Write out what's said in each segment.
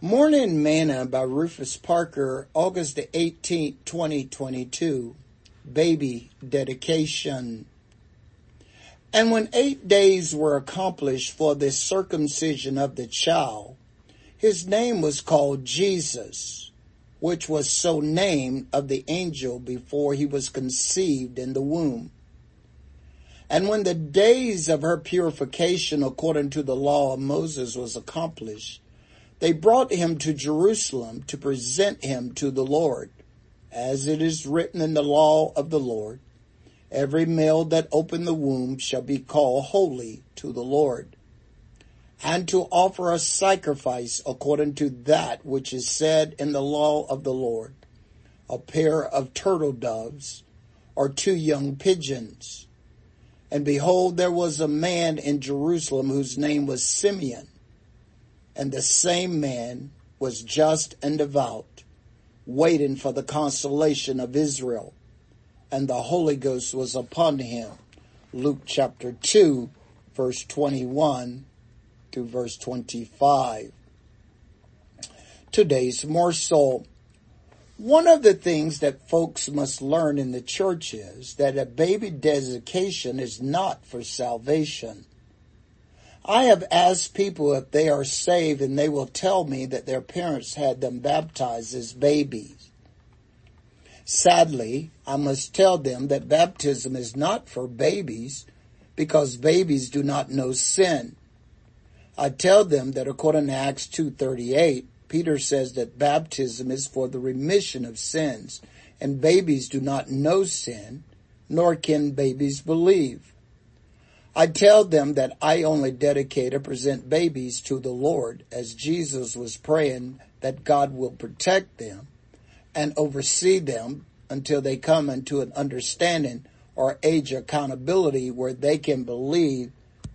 Morning Manna by Rufus Parker, August the 18th, 2022. Baby dedication. And when eight days were accomplished for the circumcision of the child, his name was called Jesus, which was so named of the angel before he was conceived in the womb. And when the days of her purification according to the law of Moses was accomplished, they brought him to Jerusalem to present him to the Lord, as it is written in the law of the Lord. Every male that opened the womb shall be called holy to the Lord. And to offer a sacrifice according to that which is said in the law of the Lord, a pair of turtle doves or two young pigeons. And behold, there was a man in Jerusalem whose name was Simeon and the same man was just and devout, waiting for the consolation of Israel, and the Holy Ghost was upon him. Luke chapter 2, verse 21 to verse 25. Today's morsel. One of the things that folks must learn in the church is that a baby dedication is not for salvation. I have asked people if they are saved and they will tell me that their parents had them baptized as babies. Sadly, I must tell them that baptism is not for babies because babies do not know sin. I tell them that according to Acts 2.38, Peter says that baptism is for the remission of sins and babies do not know sin, nor can babies believe. I tell them that I only dedicate or present babies to the Lord as Jesus was praying that God will protect them and oversee them until they come into an understanding or age accountability where they can believe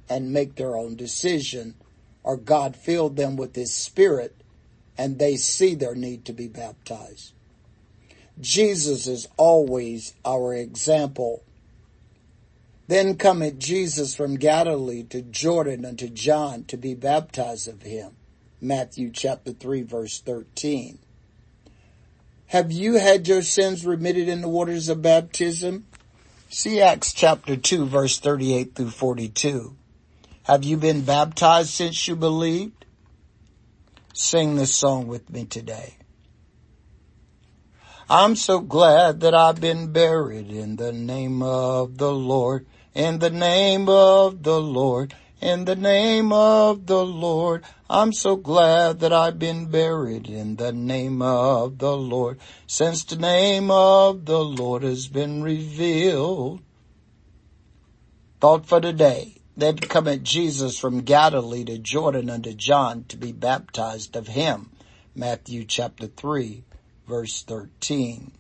and make their own decision or God filled them with his spirit and they see their need to be baptized. Jesus is always our example then cometh Jesus from Galilee to Jordan unto John to be baptized of him. Matthew chapter 3 verse 13. Have you had your sins remitted in the waters of baptism? See Acts chapter 2 verse 38 through 42. Have you been baptized since you believed? Sing this song with me today. I'm so glad that I've been buried in the name of the Lord, in the name of the Lord, in the name of the Lord. I'm so glad that I've been buried in the name of the Lord, since the name of the Lord has been revealed. Thought for today. They had come at Jesus from Galilee to Jordan unto John to be baptized of him. Matthew chapter 3 verse 13.